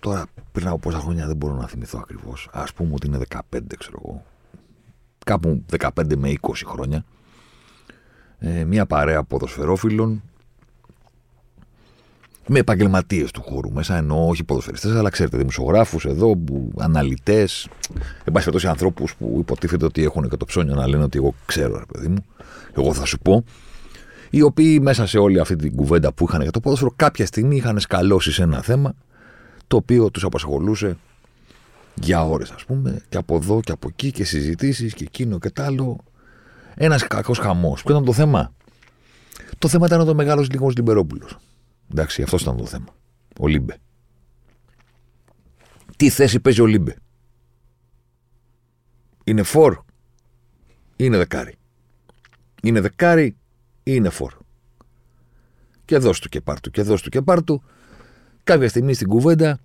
Τώρα πριν από πόσα χρόνια δεν μπορώ να θυμηθώ ακριβώς. Ας πούμε ότι είναι 15, ξέρω εγώ. Κάπου 15 με 20 χρόνια. Ε, μια παρέα ποδοσφαιρόφιλων με επαγγελματίες του χώρου μέσα. Εννοώ όχι ποδοσφαιριστές, αλλά ξέρετε, δημοσιογράφους εδώ, αναλυτές. Εν πάση περιπτώσει, ανθρώπους που υποτίθεται ότι έχουν και το ψώνιο να λένε ότι εγώ ξέρω, ρε παιδί μου. Εγώ θα σου πω. Οι οποίοι μέσα σε όλη αυτή την κουβέντα που είχαν για το ποδόσφαιρο, κάποια στιγμή είχαν σκαλώσει σε ένα θέμα το οποίο τους απασχολούσε για ώρες ας πούμε και από εδώ και από εκεί και συζητήσεις και εκείνο και τ' άλλο ένας κακός χαμός. Ποιο ήταν το θέμα; Το θέμα ήταν ο μεγάλος Νίκος Λιμπερόπουλος. Εντάξει, αυτός ήταν το θέμα. Ο Λίμπε. Τι θέση παίζει ο Λίμπε; Είναι φορ ή είναι δεκάρι; Είναι δεκάρι ή είναι φορ; Και δώσ' του και πάρ' του και δώσ' του και πάρ' του κάποια στιγμή στην κουβέντα,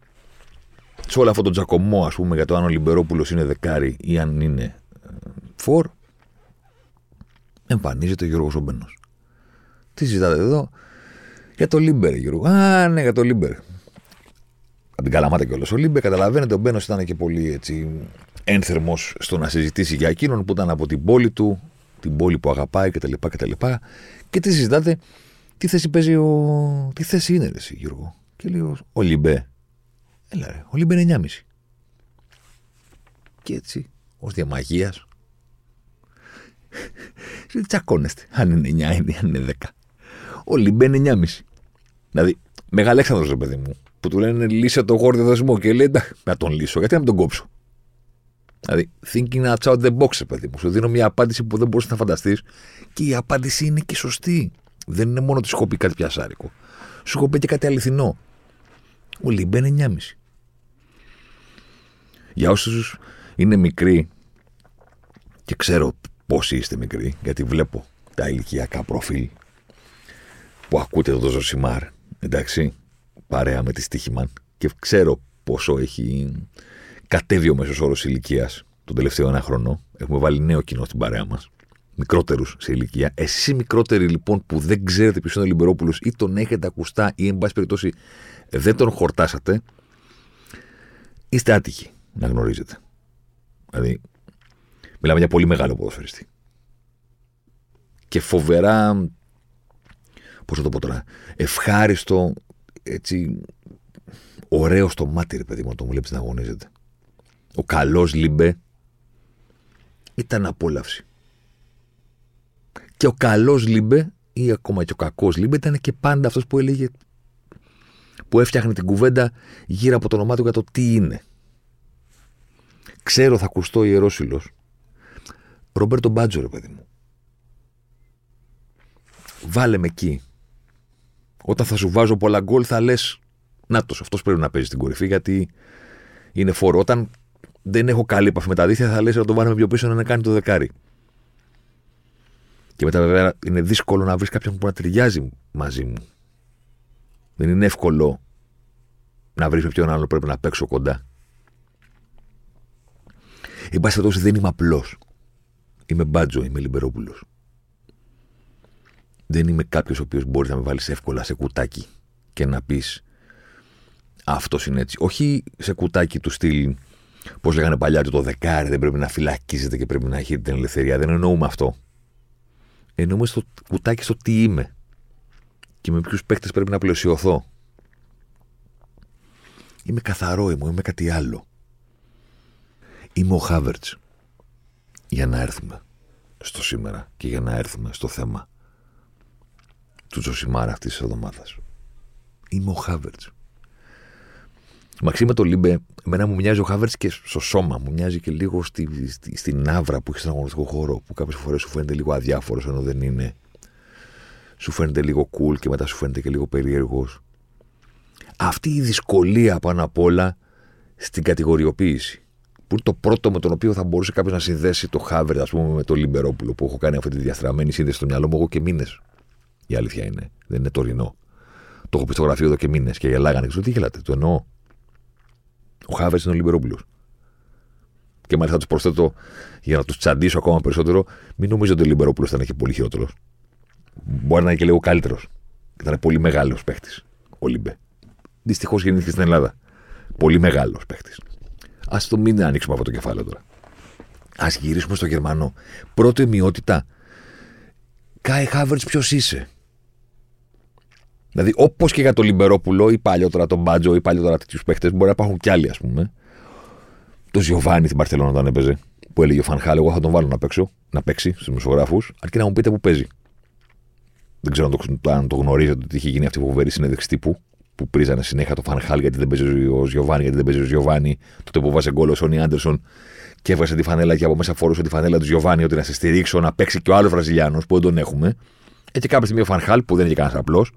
σε όλο αυτό το τσακωμό, ας πούμε, για το αν ο Λιμπερόπουλος είναι δεκάρι ή αν είναι ε, φορ, εμφανίζεται ο Γιώργος ο Μπένος. Τι συζητάτε εδώ, για το Λίμπε, ρε Γιώργο. Α, ναι, για το Λίμπε. Από την Καλαμάτα κιόλας. Ο Λίμπε, καταλαβαίνετε, ο Μπένος ήταν και πολύ έτσι ένθερμος στο να συζητήσει για εκείνον που ήταν από την πόλη του, την πόλη που αγαπάει κτλ. Και, και, και τι συζητάτε, τι θέση παίζει ο. Τι θέση είναι, εσύ, Γιώργο; Και λέει ο Λιμπέ. Έλα ρε, ο Λιμπέ είναι 9,5. Και έτσι, ως διαμαγείας. Τσακώνεστε. Αν είναι 9 ή αν είναι 10. Ο Λιμπέ είναι 9,5. Δηλαδή, μεγαλέξανδρο ρε παιδί μου, που του λένε λύσε το γόρδιο δεσμό και λέει να τον λύσω, γιατί να τον κόψω. Δηλαδή, thinking outside the box, παιδί μου. Σου δίνω μια απάντηση που δεν μπορείς να φανταστείς και η απάντηση είναι και σωστή. Δεν είναι μόνο ότι σου έχω πει κάτι πιασάρικο. Σου έχω πει και κάτι αληθινό. Ο Λίμπε είναι 9,5. Για όσους είναι μικροί και ξέρω πόσοι είστε μικροί, γιατί βλέπω τα ηλικιακά προφίλ που ακούτε το Ζοσιμάρ, εντάξει, παρέα με τη Stoiximan και ξέρω πόσο έχει κατέβει ο μέσος όρος ηλικίας τον τελευταίο ένα χρόνο. Έχουμε βάλει νέο κοινό στην παρέα μας. Μικρότερους σε ηλικία. Εσείς μικρότεροι λοιπόν που δεν ξέρετε ποιος είναι ο Λιμπερόπουλος ή τον έχετε ακουστά ή εν πάση περιπτώσει δεν τον χορτάσατε, είστε άτυχοι να γνωρίζετε. Δηλαδή, μιλάμε για πολύ μεγάλο ποδοσφαιριστή. Και φοβερά, πώς θα το πω τώρα, ευχάριστο, έτσι, ωραίο στο μάτι, ρε παιδί μου, το μου βλέπεις να αγωνίζεται. Ο καλός Λιμπέ ήταν απόλαυση. Και ο καλός Λιμπέ ή ακόμα και ο κακός Λιμπέ ήταν και πάντα αυτός που έλεγε που έφτιαχνε την κουβέντα γύρω από το όνομά του για το τι είναι. Ξέρω, θα ακουστώ ιερόσιλο. Ρομπέρτο Μπάτζο, ρε παιδί μου. Βάλε με εκεί. Όταν θα σου βάζω πολλά γκολ, θα λες. Νάτος, αυτός πρέπει να παίζει στην κορυφή γιατί είναι φόρο. Όταν δεν έχω καλή επαφή με τα δίθια, θα λες να το βάλουμε πιο πίσω να κάνει το δεκάρι. Και μετά, βέβαια, είναι δύσκολο να βρεις κάποιον που να ταιριάζει μαζί μου. Δεν είναι εύκολο να βρεις με ποιον άλλο πρέπει να παίξω κοντά. Εν πάση περιπτώσει δεν είμαι απλός. Είμαι μπάτζο, είμαι λιμπερόπουλος. Δεν είμαι κάποιος ο οποίος μπορείς να με βάλεις εύκολα σε κουτάκι και να πεις αυτός είναι έτσι. Όχι σε κουτάκι του στυλ, πώς λέγανε παλιά, το δεκάρι δεν πρέπει να φυλακίζεται και πρέπει να έχει την ελευθερία. Δεν εννοούμε αυτό. Εννοούμε στο κουτάκι στο τι είμαι και με ποιους παίκτες πρέπει να πλαισιωθώ. Είμαι καθαρό, είμαι, είμαι κάτι άλλο. Είμαι ο Χάβερτς. Για να έρθουμε στο σήμερα και για να έρθουμε στο θέμα του Ζοσιμάρ αυτής της εβδομάδας. Είμαι ο Χάβερτς. Μαζί με το Λίμπε, εμένα μου μοιάζει ο Χάβερτς και στο σώμα. Μου μοιάζει και λίγο στη, στη, στην αύρα που έχεις στον αγωνιστικό χώρο. Που κάποιες φορές σου φαίνεται λίγο αδιάφορος ενώ δεν είναι. Σου φαίνεται λίγο cool και μετά σου φαίνεται και λίγο περίεργος. Αυτή η δυσκολία πάνω απ' όλα στην κατηγοριοποίηση. Που είναι το πρώτο με τον οποίο θα μπορούσε κάποιος να συνδέσει το Χάβερτ, ας πούμε, με το Λιμπερόπουλο που έχω κάνει αυτή τη διαστραμμένη σύνδεση στο μυαλό μου εγώ και μήνες. Η αλήθεια είναι. Δεν είναι τωρινό. Το έχω πει στο γραφείο εδώ και μήνες και γελάγανε. Ξέρω τι γελάτε, το εννοώ. Ο Χάβερτ είναι ο Λιμπερόπουλος. Και μάλιστα τους προσθέτω για να τους τσαντήσω ακόμα περισσότερο, μην νομίζω ότι ο Λιμπερόπουλος ήταν και πολύ χειρότερος. Μπορεί να είναι και λίγο καλύτερος. Ήταν πολύ μεγάλος παίχτης ο Λιμπε. Δυστυχώς γεννήθηκε στην Ελλάδα. Πολύ μεγάλος παίχτης. Α το μην ανοίξουμε αυτό το κεφάλαιο τώρα. Α γυρίσουμε στο Γερμανό. Πρώτη ημιότητα. Κάι Χάβερτ, ποιος είσαι; Δηλαδή, όπως και για τον Λιμπερόπουλο ή παλιότερα τον Μπάτζο ή παλιότερα τέτοιους παίχτες, μπορεί να υπάρχουν κι άλλοι, ας πούμε. Το Ζιωβάνι στην Παρσελόνα όταν έπαιζε, που έλεγε ο Φανχάλ, εγώ θα τον βάλω να, παίξω, να παίξει στους δημοσιογράφους, αρκεί να μου πείτε που παίζει. Δεν ξέρω αν το, αν το γνωρίζετε ότι είχε γίνει αυτή η φοβερή συνέντευξη τύπου που πρίζανε συνέχεια το Φανχάλ γιατί δεν παίζει ο Ζιωβάνι, γιατί δεν παίζει ο Ζιωβάνι. Τότε που βάζει γκολ ο Σόνι Άντερσον και έβγαζε τη φανέλα και από μέσα φορούσε τη φανέλα του Ζιωβάνι ότι να σε στηρίξω, να παίξει και ο άλλος Βραζιλιάνος που δεν τον έχουμε. Έτσι κάποια στιγμή ο Φανχάλ που δεν είναι κανένας απλός,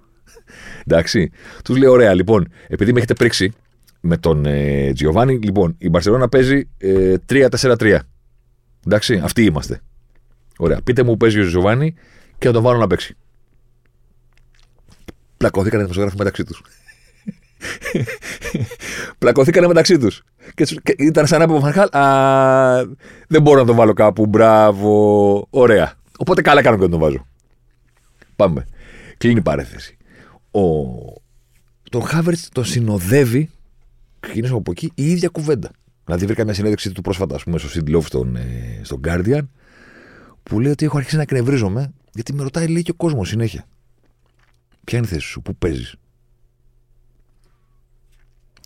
Εντάξει. Τους λέει: Ωραία, λοιπόν, επειδή με έχετε πρίξει με τον ε, Τζιοβάνι, λοιπόν, η Μπαρσελόνα παίζει ε, 3-4-3. Εντάξει, αυτοί είμαστε. Ωραία. Πείτε μου που παίζει ο Τζιοβάνι και να τον βάλω να παίξει. Πλακωθήκανε οι δημοσιογράφοι μεταξύ τους. Πλακωθήκανε μεταξύ τους. Και, και ήταν σαν να πει ο Φανχάλ, Α, δεν μπορώ να τον βάλω κάπου. Μπράβο. Ωραία. Οπότε καλά κάνω και να τον βάζω. Πάμε. Κλείνει η παρέθεση ο, τον Χάβερτ το συνοδεύει, ξεκινήσω από εκεί, η ίδια κουβέντα. Δηλαδή, βρήκα μια συνέντευξη του πρόσφατα, ας πούμε, στο Sidlove στον, ε, στον Guardian, που λέει ότι έχω αρχίσει να εκνευρίζομαι, γιατί με ρωτάει λέει και ο κόσμος συνέχεια. Ποια είναι η θέση σου, πού παίζεις;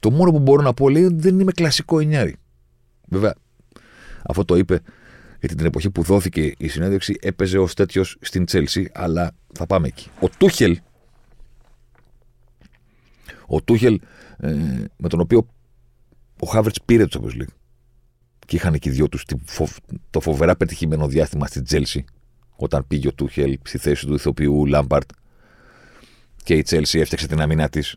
Το μόνο που μπορώ να πω λέει ότι δεν είμαι κλασικό εννιάρι. Βέβαια, αυτό το είπε γιατί την εποχή που δόθηκε η συνέντευξη έπαιζε ως τέτοιος στην Τσέλσι, αλλά θα πάμε εκεί. Ο Τούχελ ο Τούχελ, ε, με τον οποίο ο Χάβερτς πήρε το Champions League. Και είχαν και οι δυο τους το φοβερά πετυχημένο διάστημα στην Τσέλσι, όταν πήγε ο Τούχελ στη θέση του ηθοποιού Λάμπαρντ και η Τσέλσι έφτιαξε την άμυνα της.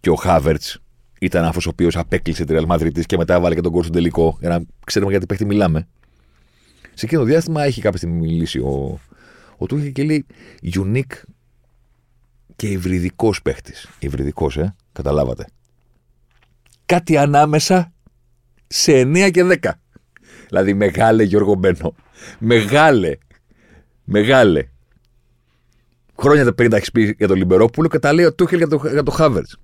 Και ο Χάβερτς ήταν αυτό ο οποίος απέκλεισε τη Real Madrid και μετά έβαλε και τον κόσμο τελικό, για να ξέρουμε γιατί παίχτη μιλάμε. Σε εκείνο το διάστημα έχει κάποια στιγμή μιλήσει ο, ο Τούχελ και λέει unique και υβριδικός παίχτης. Υβριδικός, ε, καταλάβατε. Κάτι ανάμεσα σε 9 και 10. Δηλαδή, μεγάλε Γιώργο Μπένο. Μεγάλε. Μεγάλε. Χρόνια τα 50 έχεις πει για τον Λιμπερόπουλο και τα λέει ο Τούχελ για το, για το Χάβερτς.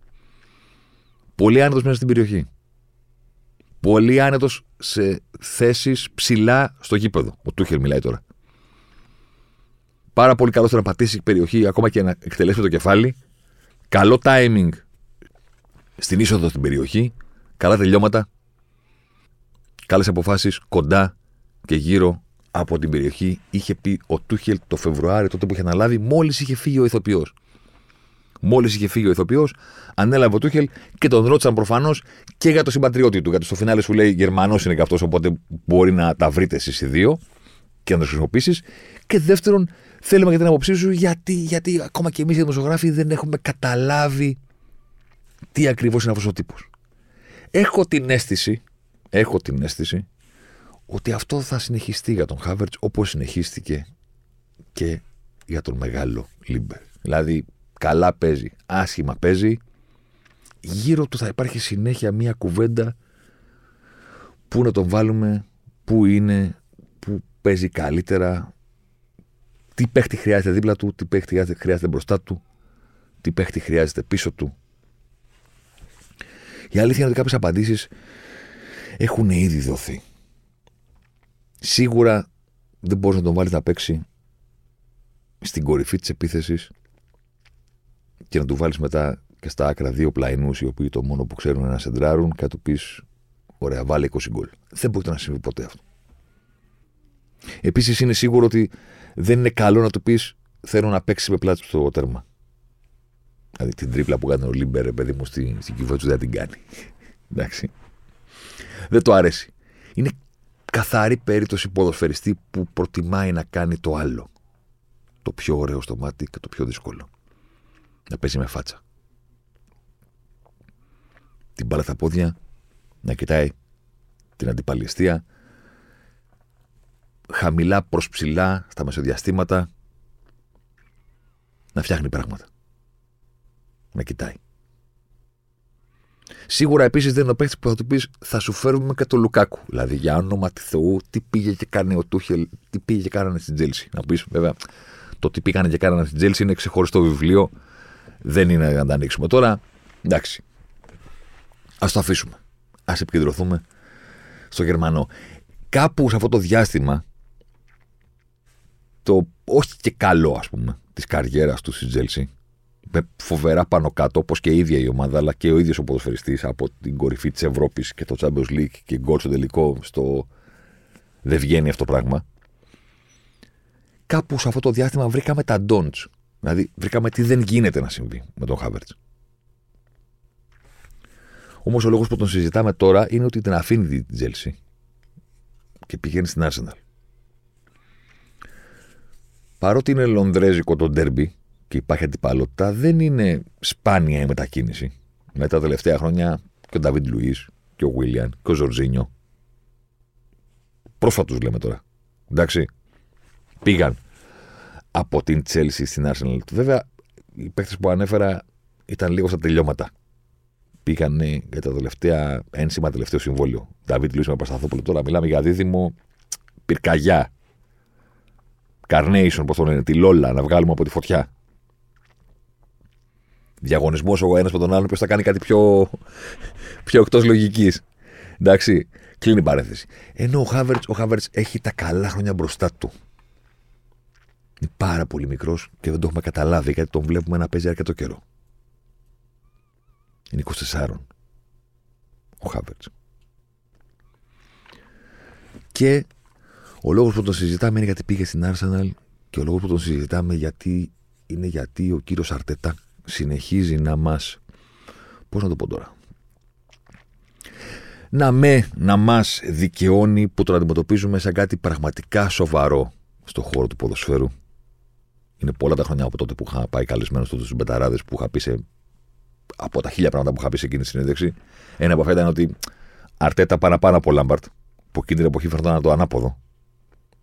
Πολύ άνετος μέσα στην περιοχή. Πολύ άνετος σε θέσεις ψηλά στο γήπεδο. Ο Τούχελ μιλάει τώρα πάρα πολύ καλό στο να πατήσει περιοχή, ακόμα και να εκτελέσει το κεφάλι. Καλό timing στην είσοδο στην περιοχή. Καλά τελειώματα. Καλές αποφάσεις κοντά και γύρω από την περιοχή. Είχε πει ο Τούχελ το Φεβρουάριο, τότε που είχε αναλάβει, μόλις είχε φύγει ο ηθοποιός. Μόλις είχε φύγει ο ηθοποιός, ανέλαβε ο Τούχελ και τον ρώτησαν προφανώς και για το συμπατριώτη του. Γιατί στο φινάλε σου λέει Γερμανός είναι και αυτός, οπότε μπορεί να τα βρείτε εσείς οι δύο και να το χρησιμοποιήσεις. Και δεύτερον, θέλουμε για την άποψή σου γιατί, γιατί ακόμα και εμείς οι δημοσιογράφοι δεν έχουμε καταλάβει τι ακριβώς είναι αυτός ο τύπος. Έχω την αίσθηση, έχω την αίσθηση ότι αυτό θα συνεχιστεί για τον Χάβερτς όπως συνεχίστηκε και για τον μεγάλο Λίμπε. Δηλαδή, καλά παίζει, άσχημα παίζει. Γύρω του θα υπάρχει συνέχεια μία κουβέντα που να τον βάλουμε, που είναι, που παίζει καλύτερα, τι παίχτη χρειάζεται δίπλα του, τι παίχτη χρειάζεται μπροστά του, τι παίχτη χρειάζεται πίσω του. Η αλήθεια είναι ότι κάποιες απαντήσεις έχουν ήδη δοθεί. Σίγουρα δεν μπορείς να τον βάλεις να παίξει στην κορυφή της επίθεσης και να του βάλεις μετά και στα άκρα δύο πλαϊνούς οι οποίοι το μόνο που ξέρουν είναι να σεντράρουν και να του πεις: Ωραία, βάλε 20 γκολ. Δεν μπορεί να συμβεί ποτέ αυτό. Επίσης είναι σίγουρο ότι δεν είναι καλό να του πεις θέλω να παίξεις με πλάτη στο τέρμα. Δηλαδή την τρίπλα που κάνει ο Λίμπε, ρε παιδί μου, στην, στην κυβέρνηση δεν την κάνει. Εντάξει. Δεν το αρέσει. Είναι καθαρή περίπτωση ποδοσφαιριστή που προτιμάει να κάνει το άλλο. Το πιο ωραίο στο μάτι και το πιο δύσκολο. Να παίζει με φάτσα. Την μπάλα στα πόδια, να κοιτάει την αντιπαλιστία, χαμηλά προς ψηλά στα μεσοδιαστήματα, να φτιάχνει πράγματα. Να κοιτάει. Σίγουρα επίσης δεν είναι ο παίκτης που θα του πεις θα σου φέρουμε και το Λουκάκου. Δηλαδή για όνομα του Θεού, τι πήγε και κάνει ο Τούχελ, τι πήγε και κάνανε στην Τσέλσι. Να πεις βέβαια, το τι πήγανε και κάνανε στην Τσέλσι είναι ξεχωριστό βιβλίο. Δεν είναι να τα ανοίξουμε τώρα. Εντάξει. Ας το αφήσουμε. Ας επικεντρωθούμε στο Γερμανό. Κάπου σε αυτό το διάστημα, το όχι και καλό ας πούμε, της καριέρας του στην Τσέλσι, με φοβερά πάνω κάτω, όπως και η ίδια η ομάδα, αλλά και ο ίδιος ο ποδοσφαιριστής από την κορυφή της Ευρώπης και το Champions League και γκολ στο τελικό. Στο... Δεν βγαίνει αυτό το πράγμα. Κάπου σε αυτό το διάστημα βρήκαμε τα don'ts. Δηλαδή, βρήκαμε τι δεν γίνεται να συμβεί με τον Χάβερτς. Όμως ο λόγος που τον συζητάμε τώρα είναι ότι την αφήνει την Τσέλσι και πηγαίνει στην Arsenal. Παρότι είναι λονδρέζικο το ντέρμπι, και υπάρχει αντιπαλότητα, δεν είναι σπάνια η μετακίνηση. Με τα τελευταία χρόνια και ο Νταβίντ Λουίς και ο Βίλιαν και ο Ζορζίνιο. Πρόσφατους λέμε τώρα. Εντάξει. Πήγαν από την Τσέλσι στην Arsenal. Βέβαια, οι παίχτε που ανέφερα ήταν λίγο στα τελειώματα. Πήγαν για τα τελευταία ένσημα τελευταίο συμβόλαιο. Νταβίτ Λουίς με Πασταθόπουλο. Τώρα μιλάμε για δίδυμο πυρκαγιά. Carnation, πώς το λένε, τη Λόλα, να βγάλουμε από τη φωτιά διαγωνισμός ο ένας με τον άλλον, ποιο θα κάνει κάτι πιο, πιο εκτός λογικής. Εντάξει, κλείνει η παρένθεση. Ενώ ο Χάβερτ ο Havertz έχει τα καλά χρόνια μπροστά του. Είναι πάρα πολύ μικρός και δεν το έχουμε καταλάβει γιατί τον βλέπουμε να παίζει αρκετό καιρό. Είναι 24 ο Χάβερτ. Και ο λόγος που τον συζητάμε είναι γιατί πήγε στην Arsenal και ο λόγος που τον συζητάμε γιατί είναι γιατί ο κύριος Αρτετά συνεχίζει να μας πώς να το πω τώρα να με να μας δικαιώνει που τον αντιμετωπίζουμε σαν κάτι πραγματικά σοβαρό στο χώρο του ποδοσφαίρου. Είναι πολλά τα χρόνια από τότε που είχα πάει καλεσμένος στους μπεταράδες που είχα πει σε από τα χίλια πράγματα που είχα πει σε εκείνη τη συνέντευξη. Ένα από αυτά ήταν ότι Αρτέτα παραπάνω από Λάμπαρτ που εκείνη την εποχή φέρνονταν το ανάποδο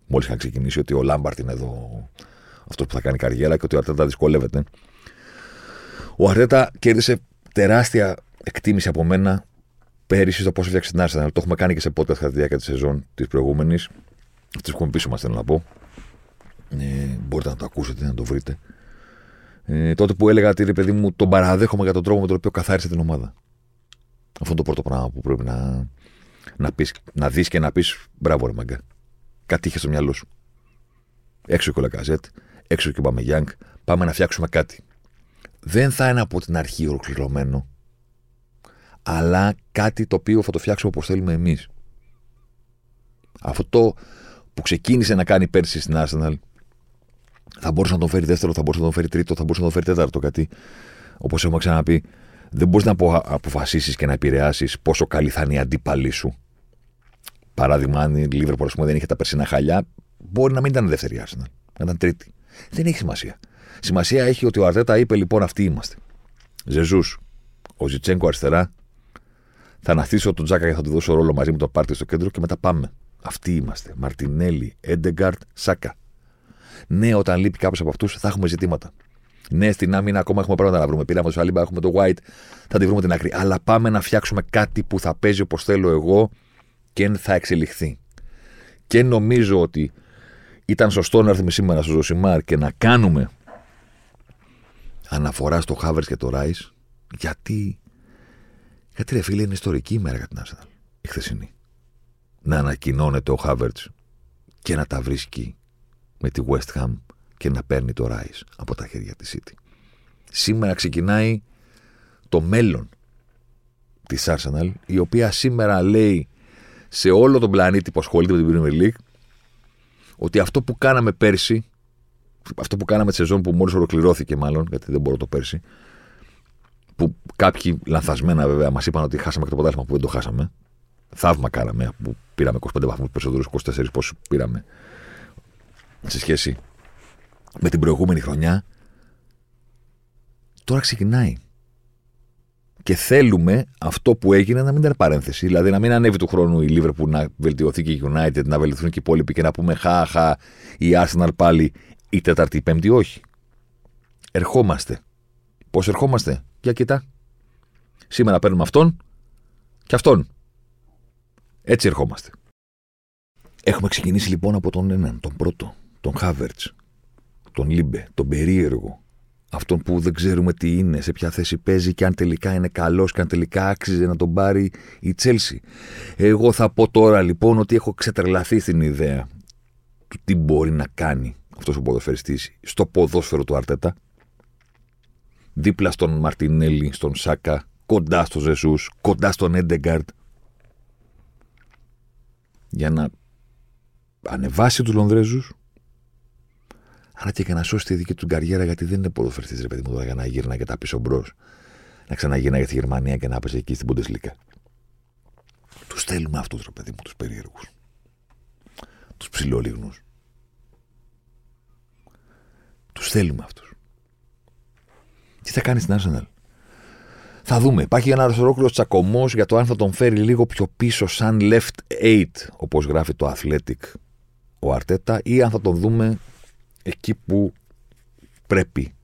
μόλις είχαν ξεκινήσει ότι ο Λάμπαρτ είναι εδώ αυτός που θα κάνει καριέρα και ότι ο Αρτέτα δυσκολεύεται ο Αρτέτα κέρδισε τεράστια εκτίμηση από μένα πέρυσι στο πώς έφτιαξε την Arsenal. Το έχουμε κάνει και σε podcast κατά τη διάρκεια της σεζόν της προηγούμενης. Αυτή έχουμε πίσω μας, θέλω να πω. Ε, μπορείτε να το ακούσετε, να το βρείτε. Ε, τότε που έλεγα ότι ρε παιδί μου τον παραδέχομαι για τον τρόπο με τον οποίο καθάρισε την ομάδα. Αυτό είναι το πρώτο πράγμα που πρέπει να, να, πεις, να δεις και να πεις μπράβο ρε μαγκα. Κάτι είχε στο μυαλό σου. Έξω και ο Λακαζέτ, έξω και ο Μπαμεγιάνγκ, πάμε να φτιάξουμε κάτι δεν θα είναι από την αρχή ολοκληρωμένο, αλλά κάτι το οποίο θα το φτιάξουμε όπως θέλουμε εμείς. Αυτό που ξεκίνησε να κάνει πέρσι στην Arsenal θα μπορούσε να τον φέρει δεύτερο, θα μπορούσε να τον φέρει τρίτο, θα μπορούσε να τον φέρει τέταρτο. Γιατί, όπως έχουμε ξαναπεί, δεν μπορείς να αποφασίσεις και να επηρεάσεις πόσο καλή θα είναι η αντίπαλή σου. Παράδειγμα, αν η Liverpool δεν είχε τα περσινά χαλιά, μπορεί να μην ήταν δεύτερη Arsenal, να ήταν τρίτη. Δεν έχει σημασία. Σημασία έχει ότι ο Αρτέτα είπε λοιπόν αυτοί είμαστε. Ζεζούς, ο Ζιτσέγκο αριστερά, θα αναθίσω τον Τζάκα και θα του δώσω ρόλο μαζί με το πάρτι στο κέντρο και μετά πάμε. Αυτοί είμαστε. Μαρτινέλη, Έντεγκαρτ, Σάκα. Ναι, όταν λείπει κάποιος από αυτούς θα έχουμε ζητήματα. Ναι, στην άμυνα ακόμα έχουμε πράγματα να βρούμε. Πήραμε το Σαλίμπα, έχουμε το White, θα τη βρούμε την άκρη. Αλλά πάμε να φτιάξουμε κάτι που θα παίζει όπως θέλω εγώ και θα εξελιχθεί. Και νομίζω ότι ήταν σωστό να έρθουμε σήμερα στο Ζωσιμάρ και να κάνουμε αναφορά στο Χάβερ και το Ράις, γιατί. Γιατί ρε φίλε είναι ιστορική ημέρα για την Arsenal. Η χθεσινή. Να ανακοινώνεται ο Χάβερτς και να τα βρίσκει με τη West Ham και να παίρνει το Ράις από τα χέρια της City. Σήμερα ξεκινάει το μέλλον της Arsenal, η οποία σήμερα λέει σε όλο τον πλανήτη που ασχολείται με την Premier League ότι αυτό που κάναμε πέρσι αυτό που κάναμε τη σεζόν που μόλις ολοκληρώθηκε, μάλλον, γιατί δεν μπορώ το πέρσι, που κάποιοι λανθασμένα βέβαια μας είπαν ότι χάσαμε και το πρωτάθλημα που δεν το χάσαμε. Θαύμα κάναμε που πήραμε 25 βαθμούς περισσότερους, 24 πόσου πήραμε σε σχέση με την προηγούμενη χρονιά. Τώρα ξεκινάει. Και θέλουμε αυτό που έγινε να μην ήταν παρένθεση. Δηλαδή να μην ανέβει του χρόνου η Liverpool να βελτιωθεί και η United, να βελτιωθούν και οι υπόλοιποι και να πούμε χα-χα η Arsenal πάλι η Τέταρτη, η Πέμπτη. Όχι. Ερχόμαστε. Πώς ερχόμαστε, για κοίτα. Σήμερα παίρνουμε αυτόν και αυτόν. Έτσι ερχόμαστε. Έχουμε ξεκινήσει λοιπόν από τον έναν, τον πρώτο, τον Χάβερτς, τον Λίμπε, τον περίεργο, αυτόν που δεν ξέρουμε τι είναι, σε ποια θέση παίζει και αν τελικά είναι καλός και αν τελικά άξιζε να τον πάρει η Τσέλσι. Εγώ θα πω τώρα λοιπόν ότι έχω ξετρελαθεί στην ιδέα του τι μπορεί να κάνει αυτός ο ποδοσφαιριστής στο ποδόσφαιρο του Αρτέτα. Δίπλα στον Μαρτινέλη, στον Σάκα, κοντά στο Ζεσούς, κοντά στον Έντεγκαρτ. Για να ανεβάσει τους Λονδρέζους αλλά και για να σώσει τη δική του καριέρα, γιατί δεν είναι ποδοσφαιριστής, ρε παιδί μου, για να γύρνα και τα πίσω μπρος. Να ξαναγυρνάει για τη Γερμανία και να πέσει εκεί στην Bundesliga. Τους θέλουμε αυτούς, ρε παιδί μου, τους περίεργους. Τους ψηλόλιγνους. Τους θέλουμε αυτούς. Τι θα κάνεις στην Arsenal; Θα δούμε. Υπάρχει ένας ολόκληρος τσακωμός για το αν θα τον φέρει λίγο πιο πίσω, σαν left eight, όπως γράφει το Athletic ο Αρτέτα, ή αν θα τον δούμε εκεί που πρέπει,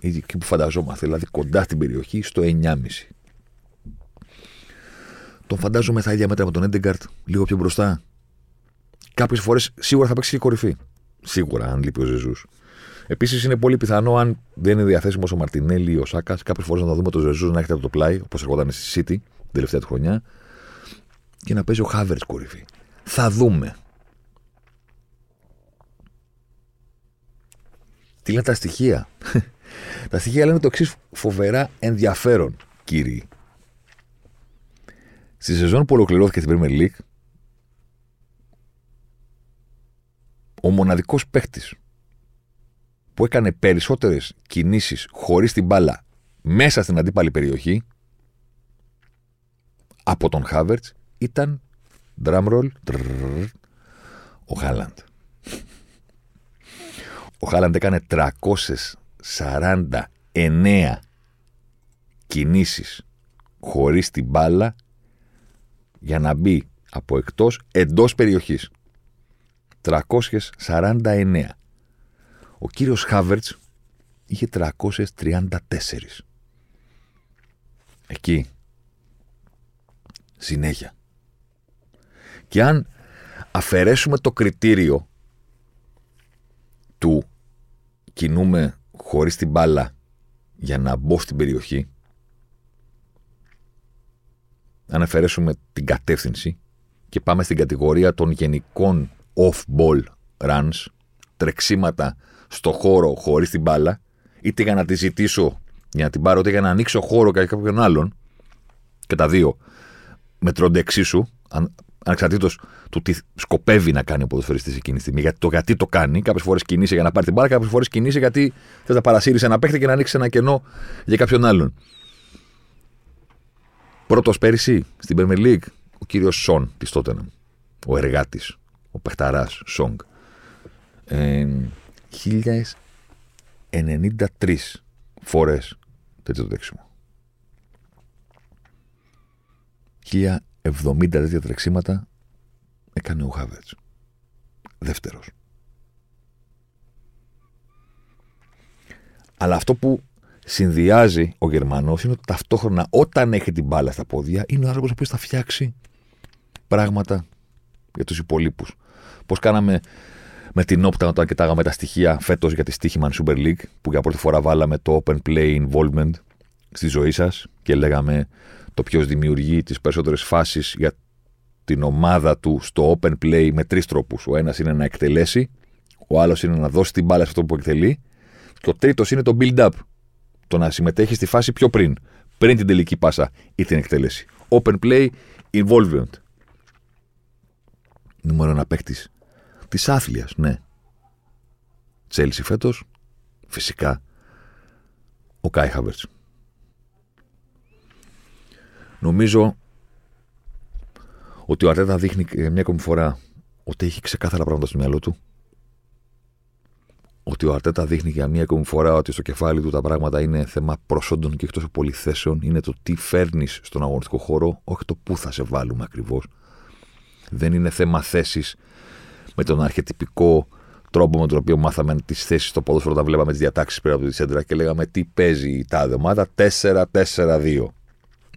εκεί που φανταζόμαστε, δηλαδή κοντά στην περιοχή, στο 9,5. Τον φαντάζομαι στα ίδια μέτρα με τον Έντεγκαρτ, λίγο πιο μπροστά. Κάποιες φορές σίγουρα θα παίξει και κορυφή. Σίγουρα, αν λείπει ο Ζεζούς. Επίσης, είναι πολύ πιθανό, αν δεν είναι διαθέσιμος ο Μαρτινέλη ή ο Σάκας, κάποιες φορές να το δούμε το Ζεζούς να έχετε από το πλάι, όπως ερχόταν στη City την τελευταία του χρονιά, και να παίζει ο Χάβερ κορυφή. Θα δούμε. Τι λένε τα στοιχεία; τα στοιχεία λένε το εξής φοβερά ενδιαφέρον, κύριοι. Στη σεζόν που ολοκληρώθηκε στην Premier League, ο μοναδικός παίχτης που έκανε περισσότερες κινήσεις χωρίς την μπάλα μέσα στην αντίπαλη περιοχή από τον Χάβερτς ήταν drumroll ο Χάλαντ. Ο Χάλαντ έκανε 349 κινήσεις χωρίς την μπάλα για να μπει από εκτός εντός περιοχής. 349. Ο κύριος Χάβερτς είχε 334. Εκεί. Συνέχεια. Και αν αφαιρέσουμε το κριτήριο του κινούμε χωρίς την μπάλα για να μπω στην περιοχή, αν αφαιρέσουμε την κατεύθυνση και πάμε στην κατηγορία των γενικών off-ball runs, τρεξίματα στο χώρο χωρίς την μπάλα, είτε για να τη ζητήσω για να την πάρω, είτε για να ανοίξω χώρο για κάποιον άλλον, και τα δύο μετρώνται εξίσου, ανεξαρτήτως του τι σκοπεύει να κάνει ο ποδοσφαιριστής εκείνη τη στιγμή. Γιατί το γιατί το κάνει. Κάποιες φορές κινείσαι για να πάρει την μπάλα, κάποιες φορές κινείσαι γιατί θες να παρασύρεις ένα παίχτη και να ανοίξεις ένα κενό για κάποιον άλλον. Πρώτος πέρυσι στην Premier League, ο κύριος Σον της Τότεναμ. Ο εργάτης, ο παιχταράς Σόγκ. Ε, 1093 φορές τέτοιο το δέξιμο. 70 τέτοια τρεξίματα έκανε ο Χάβετς. Δεύτερος. Αλλά αυτό που συνδυάζει ο Γερμανός είναι ότι ταυτόχρονα όταν έχει την μπάλα στα πόδια είναι ο άνθρωπος ο οποίος θα φτιάξει πράγματα για τους υπολείπους. Πώς κάναμε με την όπτα όταν κοιτάγαμε τα στοιχεία φέτος για τη Στίχημαν Super League που για πρώτη φορά βάλαμε το Open Play Involvement στη ζωή σας και λέγαμε το ποιος δημιουργεί τις περισσότερες φάσεις για την ομάδα του στο open play με τρεις τρόπους. Ο ένας είναι να εκτελέσει, ο άλλος είναι να δώσει την μπάλα σε αυτό που εκτελεί, και ο τρίτος είναι το build-up. Το να συμμετέχει στη φάση πιο πριν, πριν την τελική πάσα ή την εκτέλεση. Open play involvement. Νούμερο ένα παίκτης της άθλια, ναι. Τσέλσι φέτος, φυσικά ο Κάι Χάβερτ. Νομίζω ότι ο Αρτέτα δείχνει ε, μια ακόμη φορά ότι έχει ξεκάθαρα πράγματα στο μυαλό του. Ότι ο Αρτέτα δείχνει για μια ακόμη φορά ότι στο κεφάλι του τα πράγματα είναι θέμα προσόντων και εκτός πολύ θέσεων. Είναι το τι φέρνεις στον αγωνιστικό χώρο, όχι το πού θα σε βάλουμε ακριβώς. Δεν είναι θέμα θέσης με τον αρχετυπικό τρόπο με τον οποίο μάθαμε τις θέσεις στο ποδόσφαιρο όταν βλέπαμε τις διατάξεις πέρα από τη σέντρα και λέγαμε τι παίζει η τάδε ομάδα 4-4-2.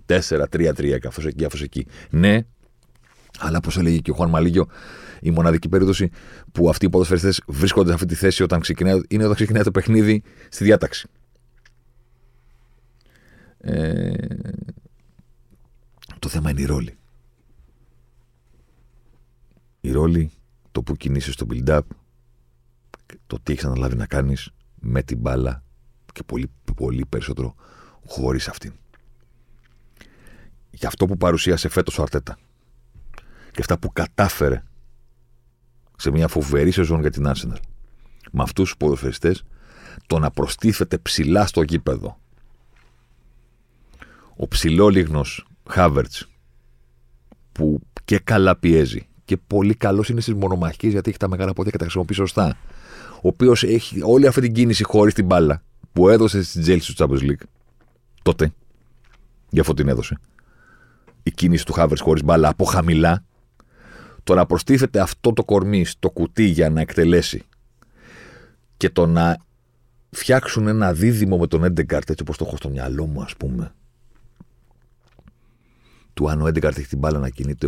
4-3-3 καθώς εκεί, αφού εκεί. Ναι, αλλά όπως έλεγε και ο Χουάν Μαλίγιο, η μοναδική περίπτωση που αυτοί οι ποδοσφαιριστές βρίσκονται σε αυτή τη θέση όταν ξεκινάει, είναι όταν ξεκινάει το παιχνίδι στη διάταξη. Ε, το θέμα είναι η ρόλη. Η ρόλη, το που κινείσαι στο build-up, το τι έχεις αναλάβει να κάνεις με την μπάλα και πολύ, πολύ περισσότερο χωρίς αυτήν. Για αυτό που παρουσίασε φέτος ο Αρτέτα και αυτά που κατάφερε σε μια φοβερή σεζόν για την Arsenal με αυτούς τους ποδοσφαιριστές το να προστίθεται ψηλά στο γήπεδο ο ψηλόλιγνος Χάβερτς που και καλά πιέζει και πολύ καλός είναι στις μονομαχίε γιατί έχει τα μεγάλα πόδια και τα χρησιμοποιεί σωστά. Ο οποίος έχει όλη αυτή την κίνηση χωρίς την μπάλα που έδωσε στην Τσέλσι του Champions League τότε. Γι' αυτό την έδωσε. Η κίνηση του Χάβερτς χωρίς μπάλα από χαμηλά. Το να προστίθεται αυτό το κορμί στο κουτί για να εκτελέσει και το να φτιάξουν ένα δίδυμο με τον Έντεγκααρντ έτσι όπως το έχω στο μυαλό μου, ας πούμε. Του αν ο Έντεγκααρντ έχει την μπάλα να κινείται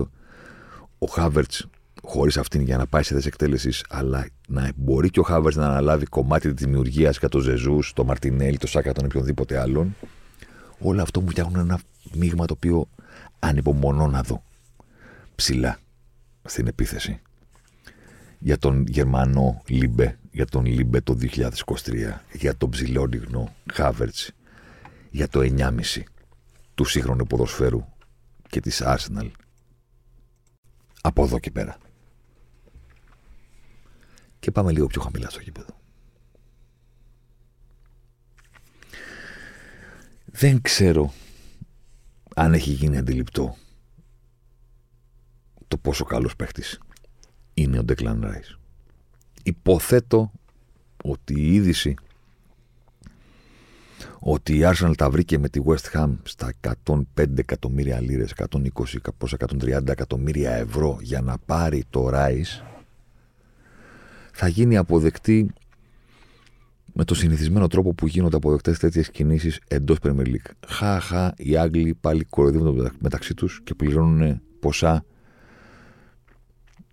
ο Χάβερτς χωρίς αυτήν για να πάει σε θέση εκτέλεσης, αλλά να μπορεί και ο Χάβερτς να αναλάβει κομμάτι της δημιουργίας για τον Ζέσους, τον Μαρτινέλι, τον Σάκα, τον οποιονδήποτε άλλον. Όλο αυτό μου φτιάχνουν ένα μείγμα το οποίο ανυπομονώ να δω ψηλά στην επίθεση. Για τον Γερμανό Λύμπε, για τον Λύμπε το 2023, για τον ψηλόλιγνο Χάβερτς, για το 9,5 του σύγχρονου ποδοσφαίρου και της Arsenal από εδώ και πέρα. Και πάμε λίγο πιο χαμηλά στο γήπεδο. Δεν ξέρω αν έχει γίνει αντιληπτό το πόσο καλός παίχτης είναι ο Declan Rice. Υποθέτω ότι η είδηση ότι η Arsenal τα βρήκε με τη West Ham στα 105 εκατομμύρια λίρες, 120 προς 130 εκατομμύρια ευρώ για να πάρει το Rice θα γίνει αποδεκτή με το συνηθισμένο τρόπο που γίνονται αποδεκτές τέτοιες κινήσεις εντός Premier League. Χαχα, οι Άγγλοι πάλι κοροϊδεύουν μεταξύ τους και πληρώνουν ποσά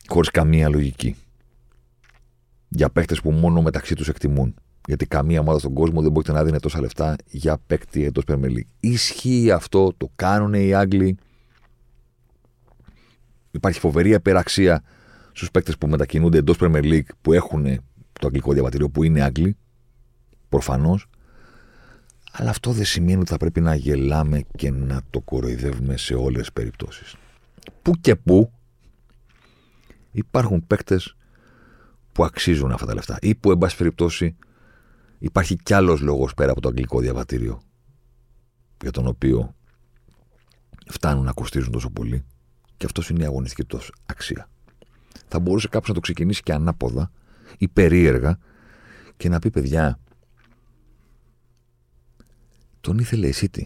χωρίς καμία λογική. Για παίχτε που μόνο μεταξύ τους εκτιμούν. Γιατί καμία ομάδα στον κόσμο δεν μπορεί να δίνει τόσα λεφτά για παίκτη εντός Premier League. Ισχύει αυτό, το κάνουν οι Άγγλοι. Υπάρχει φοβερή απεραξία στους παίκτες που μετακινούνται εντός Premier League που έχουν το αγγλικό διαβατήριο που είναι Άγγλοι. Προφανώς. Αλλά αυτό δεν σημαίνει ότι θα πρέπει να γελάμε και να το κοροϊδεύουμε σε όλες τις περιπτώσεις. Πού και πού υπάρχουν παίκτες που αξίζουν αυτά τα λεφτά ή που, εν πάση περιπτώσει, υπάρχει κι άλλος λόγος πέρα από το αγγλικό διαβατήριο για τον οποίο φτάνουν να κοστίζουν τόσο πολύ. Και αυτός είναι η αγωνιστική τους αξία. Θα μπορούσε κάποιος να το ξεκινήσει και ανάποδα ή περίεργα και να πει παιδιά, τον ήθελε η City.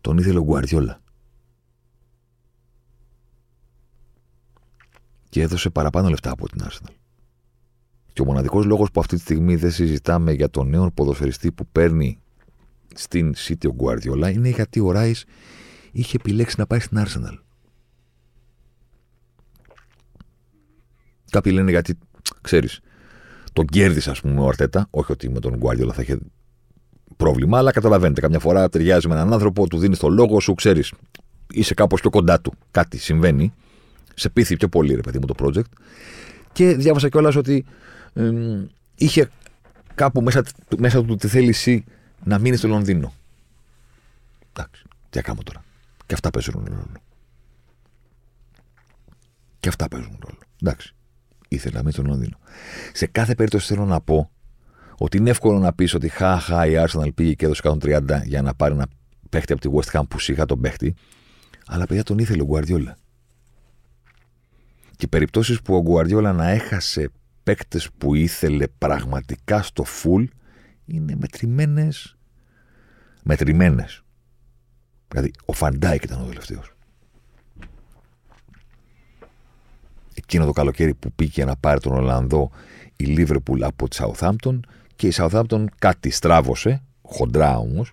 Τον ήθελε ο Γκουαριόλα. Και έδωσε παραπάνω λεφτά από την Arsenal. Και ο μοναδικός λόγος που αυτή τη στιγμή δεν συζητάμε για τον νέο ποδοσφαιριστή που παίρνει στην City ο Guardiola είναι γιατί ο Ράι είχε επιλέξει να πάει στην Arsenal. Κάποιοι λένε γιατί, ξέρεις, τον κέρδισε, ας πούμε, ο Αρτέτα. Όχι ότι με τον Guardiola θα είχε πρόβλημα, αλλά καταλαβαίνετε. Καμιά φορά ταιριάζει με έναν άνθρωπο, του δίνεις το λόγο σου, ξέρεις, είσαι κάπως πιο κοντά του. Κάτι συμβαίνει. Σε πείθει πιο πολύ, ρε παιδί μου, το project. Και διάβασα κιόλας ότι είχε κάπου μέσα, μέσα του τη θέληση να μείνει στο Λονδίνο. Εντάξει, τι κάνω τώρα. Και αυτά παίζουν ρόλο. Και αυτά παίζουν ρόλο. Εντάξει. Ήθελα να μείνει στο Λονδίνο. Σε κάθε περίπτωση θέλω να πω ότι είναι εύκολο να πεις ότι χα, χα, η Arsenal πήγε και έδωσε 130 για να πάρει ένα παίχτη από τη West Ham που σιγά τον παίχτη, αλλά παιδιά τον ήθελε ο Γκουαρδιόλα. Και περιπτώσεις που ο Γκουαρδιόλα να έχασε παίκτες που ήθελε πραγματικά στο full είναι μετρημένες μετρημένες. Δηλαδή, ο Φαν Ντάικ ήταν ο τελευταίος. Εκείνο το καλοκαίρι που πήγε να πάρει τον Ολλανδό η Λίβερπουλ από τη Southampton και η Southampton κάτι στράβωσε, χοντρά όμως,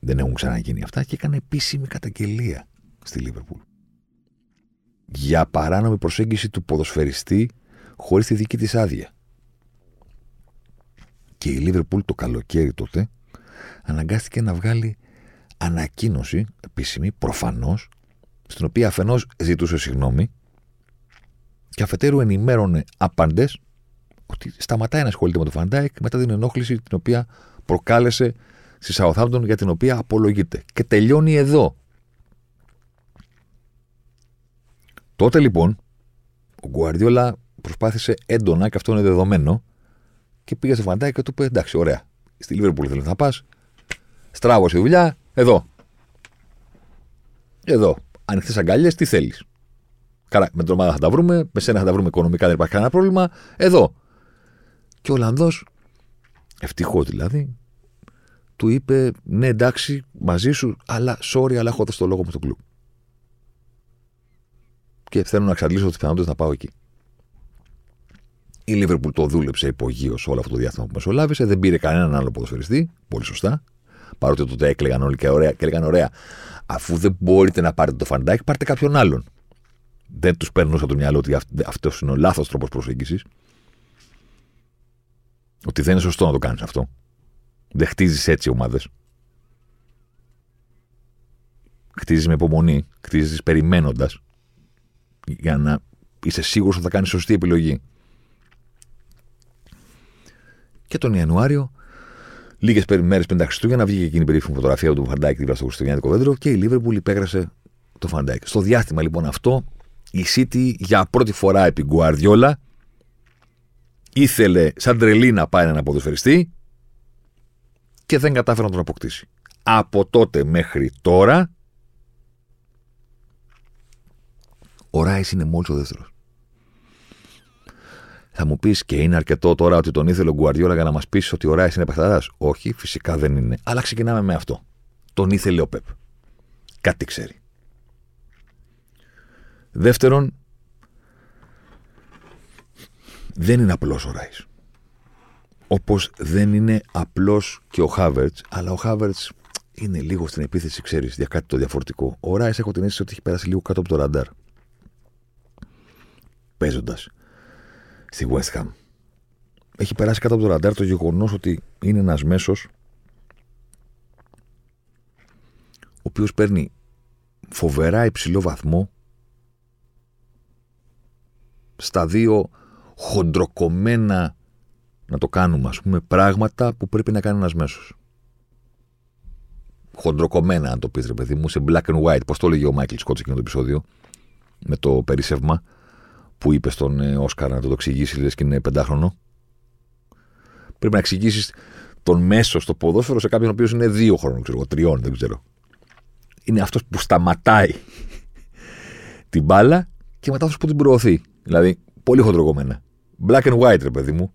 δεν έχουν ξαναγίνει αυτά και έκανε επίσημη καταγγελία στη Λίβερπουλ. Για παράνομη προσέγγιση του ποδοσφαιριστή χωρίς τη δική της άδεια. Και η Λίβερπουλ το καλοκαίρι τότε αναγκάστηκε να βγάλει ανακοίνωση επίσημη, προφανώς, στην οποία αφενός ζητούσε συγγνώμη και αφετέρου ενημέρωνε άπαντες ότι σταματάει να ασχολείται με τον Φαν Ντάικ μετά την ενόχληση την οποία προκάλεσε στη Southampton για την οποία απολογείται. Και τελειώνει εδώ. Τότε λοιπόν, ο Γκουαρδιόλα προσπάθησε έντονα, και αυτό είναι δεδομένο, και πήγε στο Φαν Ντάικ και του είπε: Εντάξει, ωραία. Στη Λίβερπουλ θέλεις να πας. Στράβωσε η δουλειά, εδώ. Εδώ. Ανοιχτές αγκαλιές, τι θέλεις. Καλά, με την ομάδα θα τα βρούμε, με σένα θα τα βρούμε οικονομικά, δεν υπάρχει κανένα πρόβλημα. Εδώ. Και ο Ολλανδός, ευτυχώς δηλαδή, του είπε: Ναι, εντάξει, μαζί σου, αλλά sorry, αλλά έχω δώσει το λόγο μου στο Κλοπ. Και θέλω να εξαντλήσω τις πιθανότητες να πάω εκεί. Η Λίβερπουλ το δούλεψε υπογείως όλο αυτό το διάστημα που μεσολάβησε. Δεν πήρε κανέναν άλλο ποδοσφαιριστή. Πολύ σωστά. Παρότι τότε έκλεγαν όλοι και, ωραία, και έλεγαν: Ωραία, αφού δεν μπορείτε να πάρετε το Φαντάκ, πάρτε κάποιον άλλον. Δεν τους παίρνω από το μυαλό ότι αυτός είναι ο λάθος τρόπος προσέγγισης. Ότι δεν είναι σωστό να το κάνεις αυτό. Δεν χτίζεις έτσι ομάδες. Χτίζεις με υπομονή, χτίζεις περιμένοντας για να είσαι σίγουρος ότι θα κάνεις σωστή επιλογή. Και τον Ιανουάριο, λίγες μέρες πριν τα Χριστούγεννα, βγήκε εκείνη η περίφημη φωτογραφία του Φαντάκη δίπλα στο Χριστουγεννιάτικο δέντρο και η Λίβερπουλ υπέγραψε το Φαντάκη. Στο διάστημα λοιπόν αυτό, η City για πρώτη φορά επί Γκουαρδιόλα ήθελε σαν τρελή να πάει έναν ποδοσφαιριστή και δεν κατάφερε να τον αποκτήσει. Από τότε μέχρι τώρα, ο Ράι είναι μόλις ο δεύτερος. Θα μου πεις και είναι αρκετό τώρα ότι τον ήθελε ο Γκουαρδιόλα για να μας πεις ότι ο Ράι είναι παιχταρά. Όχι, φυσικά δεν είναι. Αλλά ξεκινάμε με αυτό. Τον ήθελε ο Πεπ. Κάτι ξέρει. Δεύτερον, δεν είναι απλός ο Ράις. Όπως δεν είναι απλός και ο Χάβερτς, αλλά ο Χάβερτς είναι λίγο στην επίθεση, ξέρεις, για κάτι το διαφορετικό. Ο Ράις έχω την αίσθηση ότι έχει περάσει λίγο κάτω από το ραντάρ. Παίζοντας στη West Ham. Έχει περάσει κάτω από το ραντάρ το γεγονός ότι είναι ένας μέσος ο οποίος παίρνει φοβερά υψηλό βαθμό στα δύο χοντροκομμένα να το κάνουμε, ας πούμε, πράγματα που πρέπει να κάνει ένας μέσος. Χοντροκομμένα, αν το πεις, ρε παιδί μου, σε black and white. Πώς το έλεγε ο Μάικλ Σκότς εκείνο το επεισόδιο, με το περίσευμα, που είπε στον ε, Όσκαρ να το, το εξηγήσει, λες και είναι πεντάχρονο. Πρέπει να εξηγήσεις τον μέσο στο ποδόσφαιρο σε κάποιον ο οποίος είναι δύο χρόνων, ξέρω τριών, δεν ξέρω. Είναι αυτός που σταματάει την μπάλα και μετά αυτός που την προωθεί. Δηλαδή, πολύ χοντροκομμένα. Black and white, ρε παιδί μου.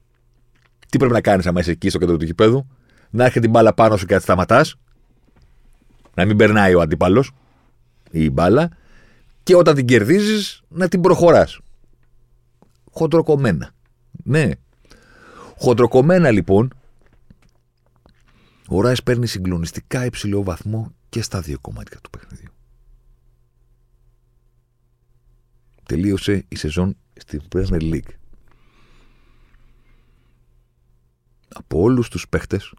Τι πρέπει να κάνεις άμα είσαι εκεί στο κέντρο του γηπέδου, να έρχεται την μπάλα πάνω σου και να τη σταματάς, να μην περνάει ο αντίπαλος ή η μπάλα, και όταν την κερδίζεις να την προχωράς. Χοντροκομμένα. Ναι. Χοντροκομμένα λοιπόν, ο Ράις παίρνει συγκλονιστικά υψηλό βαθμό και στα δύο κομμάτια του παιχνιδιού. Τελείωσε η σεζόν στην Premier League. Από όλους τους παίχτες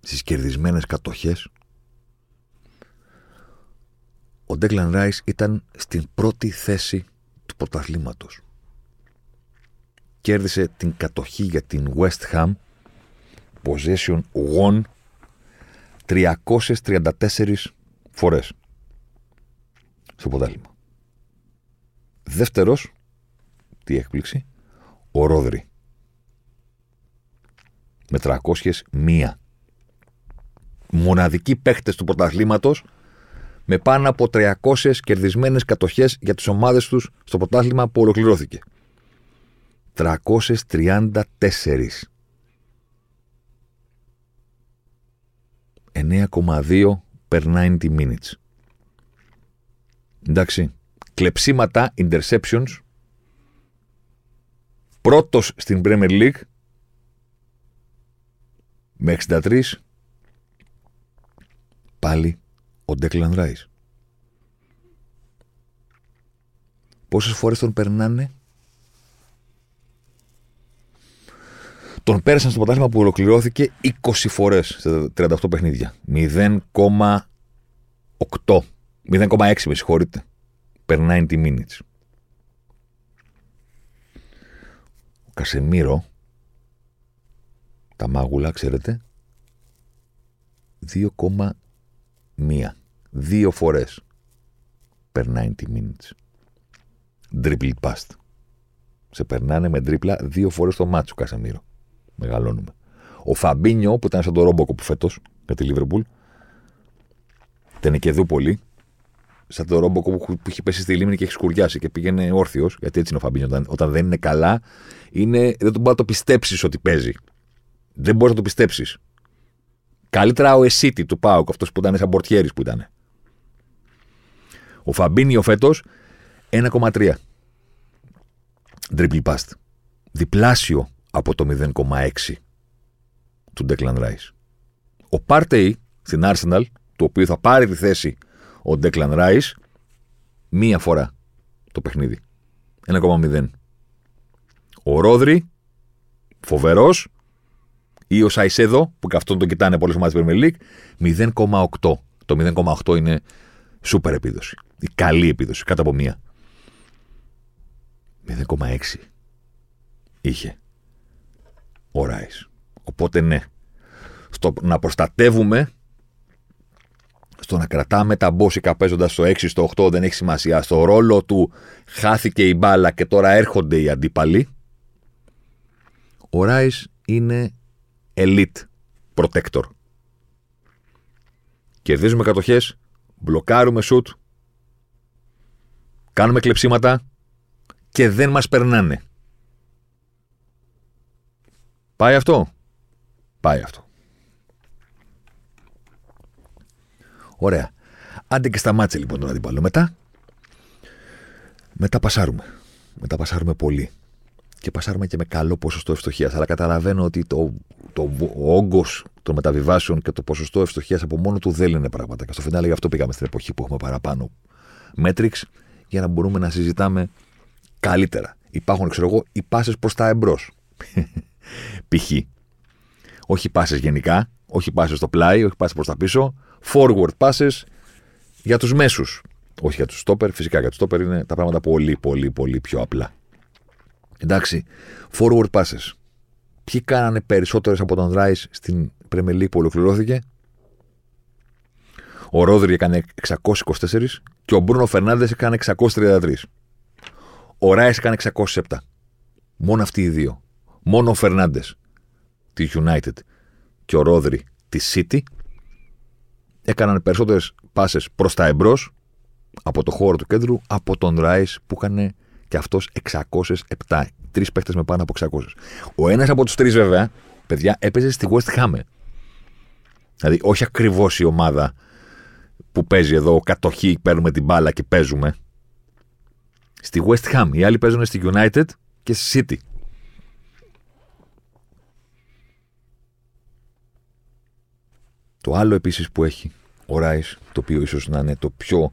στις κερδισμένες κατοχές ο Ντέκλαν Ράις ήταν στην πρώτη θέση του πρωταθλήματος. Κέρδισε την κατοχή για την West Ham possession won 334 φορές στο πρωτάθλημα. Δεύτερος, τι έκπληξη, ο Ρόδρυ. Με 301. μοναδικοί παίχτες του πρωταθλήματος με πάνω από 300 κερδισμένες κατοχές για τις ομάδες τους στο πρωτάθλημα που ολοκληρώθηκε. 334. 9,2 per 90 minutes. Εντάξει. Κλεψίματα, interceptions. Πρώτος στην Premier League με 63 πάλι ο Ντέκλαν Ράις. Πόσες φορές τον περνάνε; Τον πέρασαν στο πρωτάθλημα που ολοκληρώθηκε 20 φορές σε 38 παιχνίδια. 0,8. 0,6 με συγχωρείτε. Per 90 minutes. Ο Κασεμίρο τα μάγουλα, ξέρετε, 2,1. Δύο φορές per 90 minutes. Dribble past. Σε περνάνε με τρίπλα δύο φορές το μάτσο Κασεμίρο. Μεγαλώνουμε. Ο Φαμπίνιο που ήταν σαν το Ρόμποκο που φέτος για τη Λίβερπουλ. Ήταν και εδώ πολύ. Σαν το Ρόμποκο που, που είχε πέσει στη λίμνη και έχει σκουριάσει και πήγαινε όρθιος. Γιατί έτσι είναι ο Φαμπίνιο. Όταν, όταν δεν είναι καλά, είναι, δεν μπορεί να το πιστέψεις ότι παίζει. Δεν μπορείς να το πιστέψεις. Καλύτερα ο Εσίτη του Πάουκ, αυτός που ήταν σαν πορτιέρης που ήταν. Ο Φαμπίνιο φέτος 1,3. Dribble past. Διπλάσιο από το 0,6 του Declan Rice. Ο Πάρτεϊ στην Arsenal, το οποίο θα πάρει τη θέση ο Declan Rice, μία φορά το παιχνίδι. 1,0. Ο Ρόδρυ, φοβερός, ή ο Σαϊσέδο, που και αυτόν τον κοιτάνε πολλές ομάδες Premier League, 0,8. Το 0,8 είναι σούπερ επίδοση. Η καλή επίδοση, κάτω από μία. 0,6 είχε ο Ράις. Οπότε ναι, στο να προστατεύουμε, στο να κρατάμε τα μπόσικα παίζοντας στο 6, στο 8 δεν έχει σημασία. Στο ρόλο του χάθηκε η μπάλα και τώρα έρχονται οι αντίπαλοι. Ο Ράις είναι elite protector. Κερδίζουμε κατοχές, μπλοκάρουμε σουτ, κάνουμε κλεψίματα και δεν μας περνάνε. Πάει αυτό; Πάει αυτό. Ωραία. Άντε και σταμάτησε λοιπόν τον αντίπαλο. Μετά, μετά πασάρουμε. Μετά πασάρουμε πολύ. Και πασάρουμε και με καλό ποσοστό ευστοχίας. Αλλά καταλαβαίνω ότι το, το, ο όγκος των μεταβιβάσεων και το ποσοστό ευστοχίας από μόνο του δεν λένε πράγματα. Και στο φινάλε γι' αυτό πήγαμε στην εποχή που έχουμε παραπάνω μέτρηξ για να μπορούμε να συζητάμε καλύτερα. Υπάρχουν, ξέρω εγώ, οι πάσες προς τα εμπρός. π.χ. Όχι πάσες γενικά, όχι πάσες στο πλάι, όχι πάσες προς τα πίσω. Forward passes για τους μέσους. Όχι για τους stopper, φυσικά για τους stopper είναι τα πράγματα πολύ, πολύ, πολύ πιο απλά. Εντάξει, forward passes. Ποιοι κάνανε περισσότερες από τον Rice στην Premier League που ολοκληρώθηκε; Ο Ρόδρυ έκανε 624 και ο Μπρούνο Φερνάνδε έκανε 633. Ο Ράι έκανε 607. Μόνο αυτοί οι δύο μόνο ο Φερνάντε τη United και ο Ρόδρυ της City έκαναν περισσότερες πάσες προς τα εμπρός από το χώρο του κέντρου από τον Ράις που είχαν και αυτός 607. Τρεις παίχτε με πάνω από 600. Ο ένας από τους τρεις, βέβαια, παιδιά, έπαιζε στη West Ham. Δηλαδή, όχι ακριβώς η ομάδα που παίζει εδώ, κατοχή, παίρνουμε την μπάλα και παίζουμε. Στη West Ham. Οι άλλοι παίζουν στη United και στη City. Το άλλο επίσης που έχει ο Ράις, το οποίο ίσως να είναι το πιο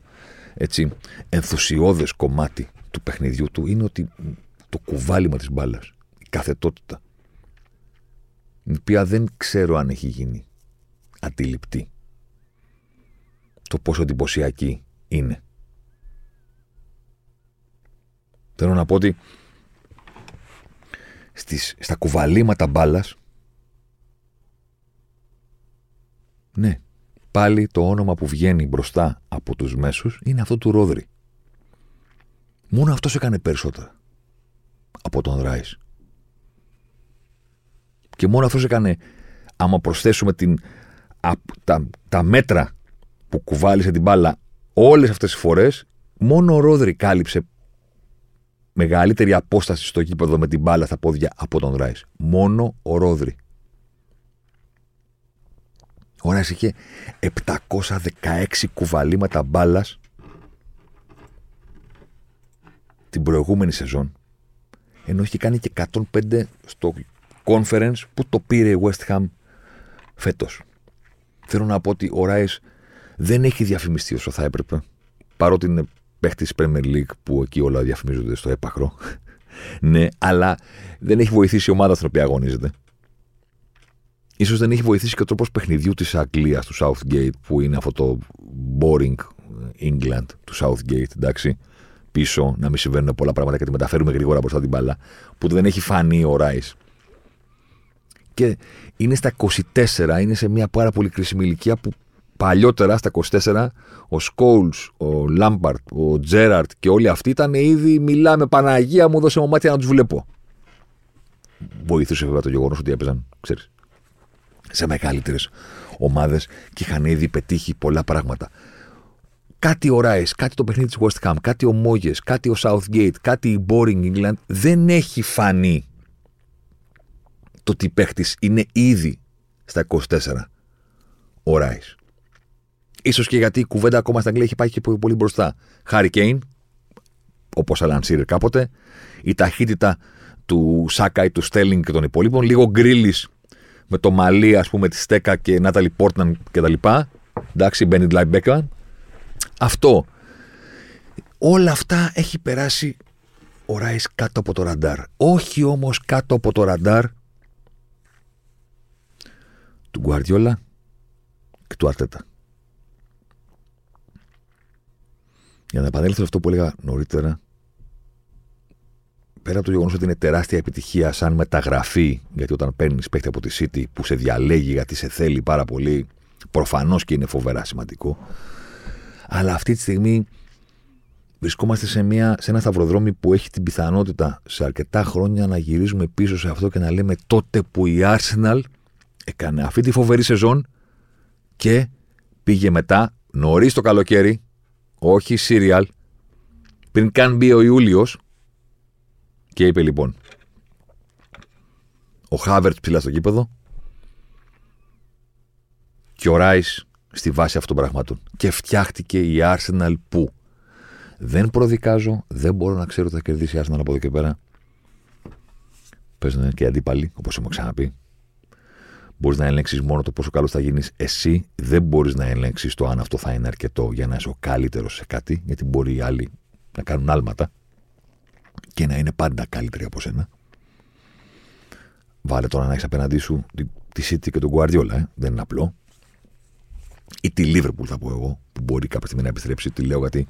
έτσι, ενθουσιώδες κομμάτι του παιχνιδιού του, είναι ότι το κουβάλιμα της μπάλας, η καθετότητα, η οποία δεν ξέρω αν έχει γίνει αντιληπτή. Το πόσο εντυπωσιακή είναι. Θέλω να πω ότι στις, στα κουβαλήματα μπάλας Ναι, πάλι το όνομα που βγαίνει μπροστά από τους μέσους είναι αυτό του Ρόδρυ. Μόνο αυτός έκανε περισσότερα από τον Ράις. Και μόνο αυτός έκανε, άμα προσθέσουμε την τα, τα μέτρα που κουβάλισε την μπάλα όλες αυτές τις φορές, μόνο ο Ρόδρυ κάλυψε μεγαλύτερη απόσταση στο γήπεδο με την μπάλα στα πόδια από τον Ράις. Μόνο ο Ρόδρυ. Ο Ράι είχε 716 κουβαλήματα μπάλας την προηγούμενη σεζόν, ενώ είχε κάνει και 105 στο conference που το πήρε η West Ham φέτος. Θέλω να πω ότι ο Ράις δεν έχει διαφημιστεί όσο θα έπρεπε. Παρότι είναι παίχτης της Premier League που εκεί όλα διαφημίζονται στο έπαχρο. ναι, αλλά δεν έχει βοηθήσει η ομάδα στην οποία αγωνίζεται. Σω δεν έχει βοηθήσει και ο τρόπος παιχνιδιού της Αγγλίας, του Southgate, που είναι αυτό το boring England του Southgate, εντάξει. Πίσω, να μην συμβαίνουν πολλά πράγματα και τη μεταφέρουμε γρήγορα μπροστά την μπάλα, που δεν έχει φανεί ο Ράι. Και είναι στα 24, είναι σε μια πάρα πολύ κρίσιμη ηλικία που παλιότερα στα 24 ο Σκόουλ, ο Λάμπαρτ, ο Τζέραρτ και όλοι αυτοί ήταν ήδη μιλάμε Παναγία μου, δώσε μου μάτια να τους βλέπω. Βοηθούσε βέβαια το γεγονός ότι έπαιζαν, ξέρεις, σε μεγαλύτερες ομάδες και είχαν ήδη πετύχει πολλά πράγματα. Κάτι ο Ράι, κάτι το παιχνίδι της West Ham, κάτι ο Μόγε, κάτι ο Southgate, κάτι η Boring England δεν έχει φανεί το ότι παίχτης είναι ήδη στα 24 ο Ράις σω και γιατί η κουβέντα ακόμα στην Αγγλία έχει πάει και πολύ μπροστά. Χάρη Κέιν, όπως Αλαν Σίρ κάποτε, η ταχύτητα του Σάκαη, του Στέλινγκ και των υπολείπων, λίγο γκρίλι με το μαλλί, ας πούμε, της Στέκα και Νάταλι Πόρτναν κτλ. Εντάξει, Μπένιντ Λάιμπέκα. Αυτό. Όλα αυτά έχει περάσει ο Ράις κάτω από το ραντάρ. Όχι όμως κάτω από το ραντάρ του Γκουαρδιόλα και του Αρτέτα. Για να επανέλθω αυτό που έλεγα νωρίτερα, πέρα από το γεγονός ότι είναι τεράστια επιτυχία σαν μεταγραφή, γιατί όταν παίρνεις παίχτη από τη City που σε διαλέγει γιατί σε θέλει πάρα πολύ, προφανώς και είναι φοβερά σημαντικό. Αλλά αυτή τη στιγμή βρισκόμαστε σε, μια, σε ένα σταυροδρόμι που έχει την πιθανότητα σε αρκετά χρόνια να γυρίζουμε πίσω σε αυτό και να λέμε τότε που η Arsenal έκανε αυτή τη φοβερή σεζόν και πήγε μετά νωρίς το καλοκαίρι όχι σύριαλ, πριν καν μπει ο Ιούλιος. Και είπε λοιπόν, ο Χάβερτς ψηλά στο κήπεδο και ο Ράις στη βάση αυτών των πραγμάτων. Και φτιάχτηκε η Arsenal που δεν προδικάζω, δεν μπορώ να ξέρω ότι θα κερδίσει η Arsenal από εδώ και πέρα. Παίζουν και αντίπαλοι, όπως έχουμε ξαναπεί. Μπορείς να ελέγξεις μόνο το πόσο καλός θα γίνεις εσύ. Δεν μπορείς να ελέγξεις το αν αυτό θα είναι αρκετό για να είσαι ο καλύτερος σε κάτι, γιατί μπορεί οι άλλοι να κάνουν άλματα και να είναι πάντα καλύτεροι από σένα. Βάλε τώρα να έχεις απέναντί σου τη City και τον Guardiola, ε. δεν είναι απλό. Ή τη Liverpool θα πω εγώ, που μπορεί κάποια στιγμή να επιστρέψει. Τη λέω γιατί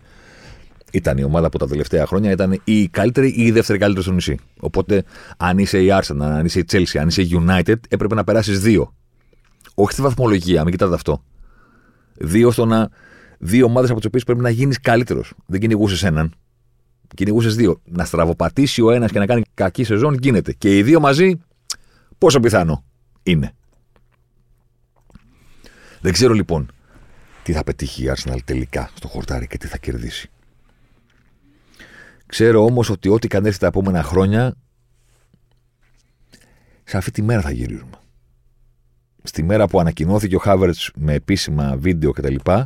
ήταν η ομάδα που τα τελευταία χρόνια ήταν ή η καλύτερη ή η δεύτερη καλύτερη στο νησί. Οπότε, αν είσαι η Arsenal, αν είσαι η Chelsea, αν είσαι η United, έπρεπε να περάσεις δύο. Όχι στη βαθμολογία, μην κοιτάτε αυτό. Δύο στο να. Δύο ομάδες από τις οποίες πρέπει να γίνεις καλύτερος. Δεν κυνηγούσες έναν. Κυνηγούσες δύο. Να στραβοπατήσει ο ένας και να κάνει κακή σεζόν γίνεται. Και οι δύο μαζί, πόσο πιθανό είναι. Δεν ξέρω λοιπόν τι θα πετύχει η Arsenal τελικά στο χορτάρι και τι θα κερδίσει. Ξέρω όμως ότι ό,τι κάνει τα επόμενα χρόνια, σε αυτή τη μέρα θα γυρίζουμε. Στη μέρα που ανακοινώθηκε ο Χάβερτ με επίσημα βίντεο κτλ. Και,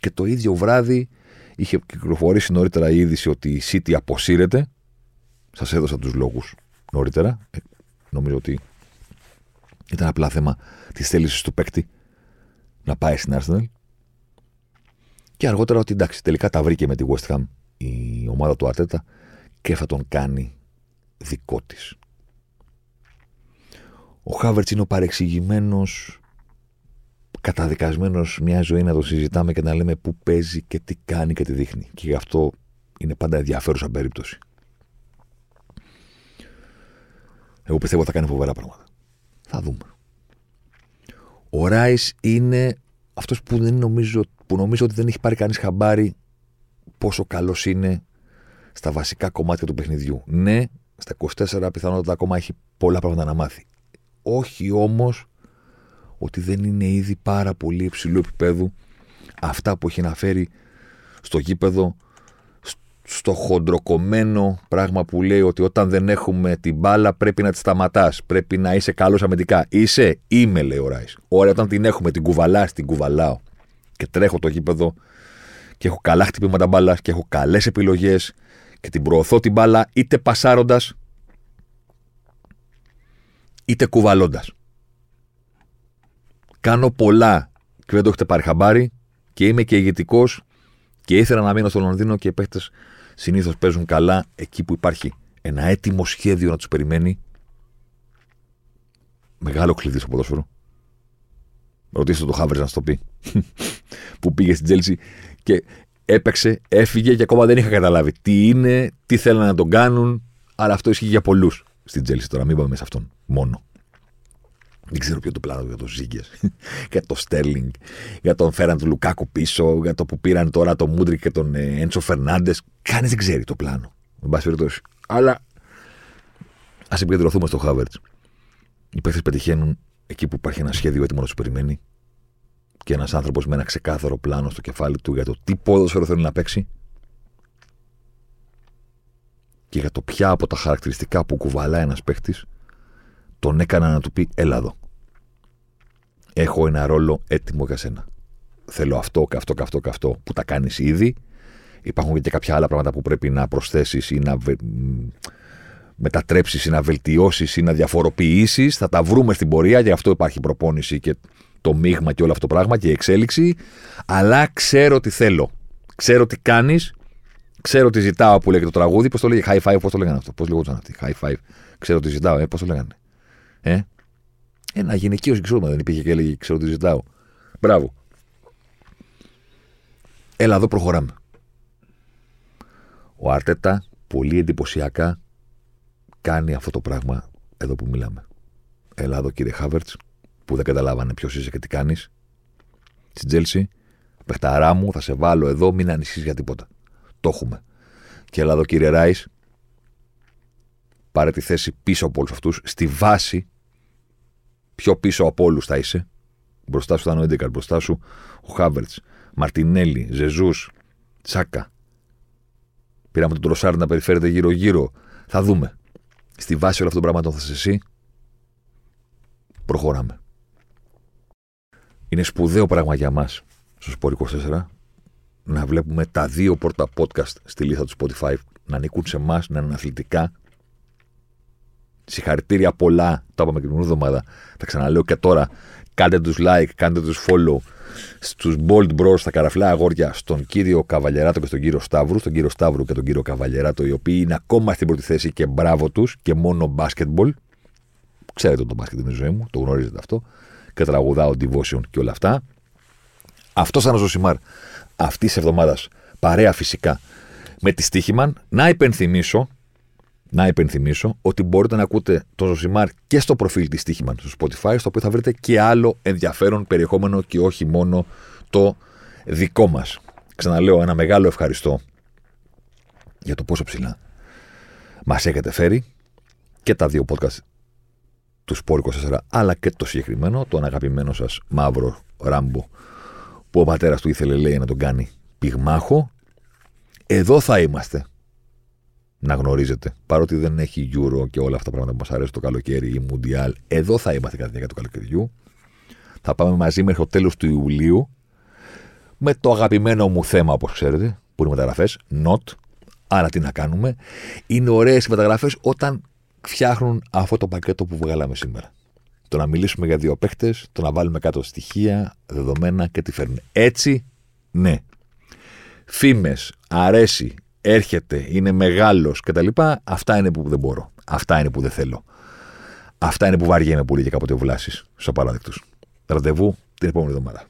και το ίδιο βράδυ είχε κυκλοφορήσει νωρίτερα η είδηση ότι η City αποσύρεται. Σας έδωσα τους λόγους νωρίτερα. Ε, νομίζω ότι ήταν απλά θέμα της θέλησης του παίκτη να πάει στην Arsenal. Και αργότερα ότι εντάξει, τελικά τα βρήκε με τη West Ham η ομάδα του Ατέτα και θα τον κάνει δικό της. Ο Χάβερτς είναι ο παρεξηγημένος καταδικασμένος μια ζωή να το συζητάμε και να λέμε πού παίζει και τι κάνει και τι δείχνει. Και γι' αυτό είναι πάντα ενδιαφέρουσα περίπτωση. Εγώ πιστεύω ότι θα κάνει φοβερά πράγματα. Θα δούμε. Ο Ράις είναι αυτός που, δεν νομίζω, που νομίζω ότι δεν έχει πάρει κανείς χαμπάρι πόσο καλός είναι στα βασικά κομμάτια του παιχνιδιού. Ναι, στα 24 πιθανότατα ακόμα έχει πολλά πράγματα να μάθει. Όχι όμως ότι δεν είναι ήδη πάρα πολύ υψηλού επίπεδου αυτά που έχει αναφέρει στο γήπεδο στο χοντροκομμένο πράγμα που λέει ότι όταν δεν έχουμε την μπάλα πρέπει να τη σταματάς. Πρέπει να είσαι καλός αμυντικά. Είσαι, είμαι, λέει ο Ράις. Ωραία, όταν την έχουμε, την κουβαλάς, την κουβαλάω και τρέχω το γήπεδο και έχω καλά χτυπήματα μπάλας και έχω καλές επιλογές και την προωθώ την μπάλα είτε πασάροντας είτε κουβαλώντας. Κάνω πολλά και δεν το έχετε πάρει χαμπάρι και είμαι και ηγετικός και ήθελα να μείνω στο Λονδίνο και οι παίχτες συνήθως παίζουν καλά εκεί που υπάρχει ένα έτοιμο σχέδιο να τους περιμένει. Μεγάλο κλειδί στο ποδόσφαιρο. Ρωτήστε το Χάβερτς να σου το πει. που πήγε στην Τσέλσι και έπαιξε, έφυγε και ακόμα δεν είχα καταλάβει τι είναι, τι θέλουν να τον κάνουν. Αλλά αυτό ισχύει για πολλούς στην Τσέλσι τώρα. Μην πάμε σε αυτόν μόνο. Δεν ξέρω ποιο το πλάνο για τον Ζίγιεχ, για τον Στέρλινγκ, για τον φέραν τον Λουκάκου πίσω, για το που πήραν τώρα τον Μούντρικ και τον ε, Έντσο Φερνάντες. Κανείς δεν ξέρει το πλάνο. Εν πάση περιπτώσει. Αλλά ας επικεντρωθούμε στο Χάβερτς. Οι παίχτες πετυχαίνουν εκεί που υπάρχει ένα σχέδιο έτοιμο να τους περιμένει και ένας άνθρωπος με ένα ξεκάθαρο πλάνο στο κεφάλι του για το τι ποδόσφαιρο θέλει να παίξει και για το ποια από τα χαρακτηριστικά που κουβαλάει ένας παίχτη τον έκανα να του πει: Έλα εδώ. Έχω ένα ρόλο έτοιμο για σένα. Θέλω αυτό και αυτό και αυτό και αυτό που τα κάνεις ήδη. Υπάρχουν και κάποια άλλα πράγματα που πρέπει να προσθέσεις ή να βε... μετατρέψεις ή να βελτιώσεις ή να διαφοροποιήσεις. Θα τα βρούμε στην πορεία, γι' αυτό υπάρχει προπόνηση και το μείγμα και όλο αυτό το πράγμα και η εξέλιξη. Αλλά ξέρω τι θέλω. Ξέρω τι κάνεις. Ξέρω τι ζητάω που λέγεται το τραγούδι. Πώς το λέγει, high five, πώς το λέγανε αυτό; Πώς λέγονταν αυτή. High five. Ξέρω τι ζητάω, ε, πώς το λέγανε; Ε; Ένα γυναικείο συγκρότημα δεν υπήρχε και έλεγε Ξέρω τι ζητάω. Μπράβο. Έλα εδώ προχωράμε. Ο Αρτέτα πολύ εντυπωσιακά κάνει αυτό το πράγμα εδώ που μιλάμε. Έλα εδώ κύριε Χάβερτς, που δεν καταλάβανε ποιος είσαι και τι κάνεις. Στην Τζέλση, παιχταρά μου, θα σε βάλω εδώ, μην ανησυχείς για τίποτα. Το έχουμε. Και έλα εδώ κύριε Ράις, πάρε τη θέση πίσω από όλους αυτούς, στη βάση πιο πίσω από όλους θα είσαι. Μπροστά σου θα είναι ο Έντεκαρ, μπροστά σου ο Χάβερτς, Μαρτινέλη, Ζεζούς, Τσάκα. Πήραμε τον Τροσάρ να περιφέρεται γύρω-γύρω. Θα δούμε. Στη βάση όλων αυτών των πραγμάτων θα είσαι εσύ. Προχωράμε. Είναι σπουδαίο πράγμα για μας στο Σπορ 24 να βλέπουμε τα δύο πρώτα podcast στη λίστα του Spotify να ανήκουν σε εμά, να είναι αθλητικά, Συγχαρητήρια πολλά. Το είπαμε και την εβδομάδα. Τα ξαναλέω και τώρα. Κάντε τους like, κάντε τους follow στους Bold Bros, στα καραφλά αγόρια, στον κύριο Καβαλιεράτο και στον κύριο Σταύρου, στον κύριο Σταύρου και τον κύριο Καβαλιεράτο, οι οποίοι είναι ακόμα στην πρώτη θέση και μπράβο τους και μόνο basketball. Ξέρετε το μπάσκετ είναι η ζωή μου, το γνωρίζετε αυτό. Και τραγουδάω devotion και όλα αυτά. Αυτός ήταν ο Ζοσιμάρ αυτής της εβδομάδας. Παρέα φυσικά με τη Stoiximan. Να υπενθυμίσω να υπενθυμίσω ότι μπορείτε να ακούτε το Ζοσιμάρ και στο προφίλ της Stoiximan στο Spotify, στο οποίο θα βρείτε και άλλο ενδιαφέρον περιεχόμενο και όχι μόνο το δικό μας. Ξαναλέω ένα μεγάλο ευχαριστώ για το πόσο ψηλά μας έχετε φέρει και τα δύο podcast του Σπόρ 24, αλλά και το συγκεκριμένο, τον αγαπημένο σας μαύρο ράμπο, που ο πατέρας του ήθελε λέει να τον κάνει πυγμάχο. Εδώ θα είμαστε να γνωρίζετε. Παρότι δεν έχει Euro και όλα αυτά τα πράγματα που μας αρέσουν το καλοκαίρι ή Mundial, εδώ θα είμαστε κατά τη διάρκεια του καλοκαιριού. Θα πάμε μαζί μέχρι το τέλος του Ιουλίου με το αγαπημένο μου θέμα, όπως ξέρετε, που είναι μεταγραφές. Not. Άρα τι να κάνουμε. Είναι ωραίες οι μεταγραφές όταν φτιάχνουν αυτό το πακέτο που βγάλαμε σήμερα. Το να μιλήσουμε για δύο παίχτες, το να βάλουμε κάτω στοιχεία, δεδομένα και τι φέρνουν. Έτσι, ναι. Φήμες, αρέσει, έρχεται, είναι μεγάλος κτλ. Αυτά είναι που δεν μπορώ. Αυτά είναι που δεν θέλω. Αυτά είναι που βαριέμαι πολύ και κάποτε βλάσει στου απαράδεκτου. Ραντεβού την επόμενη εβδομάδα.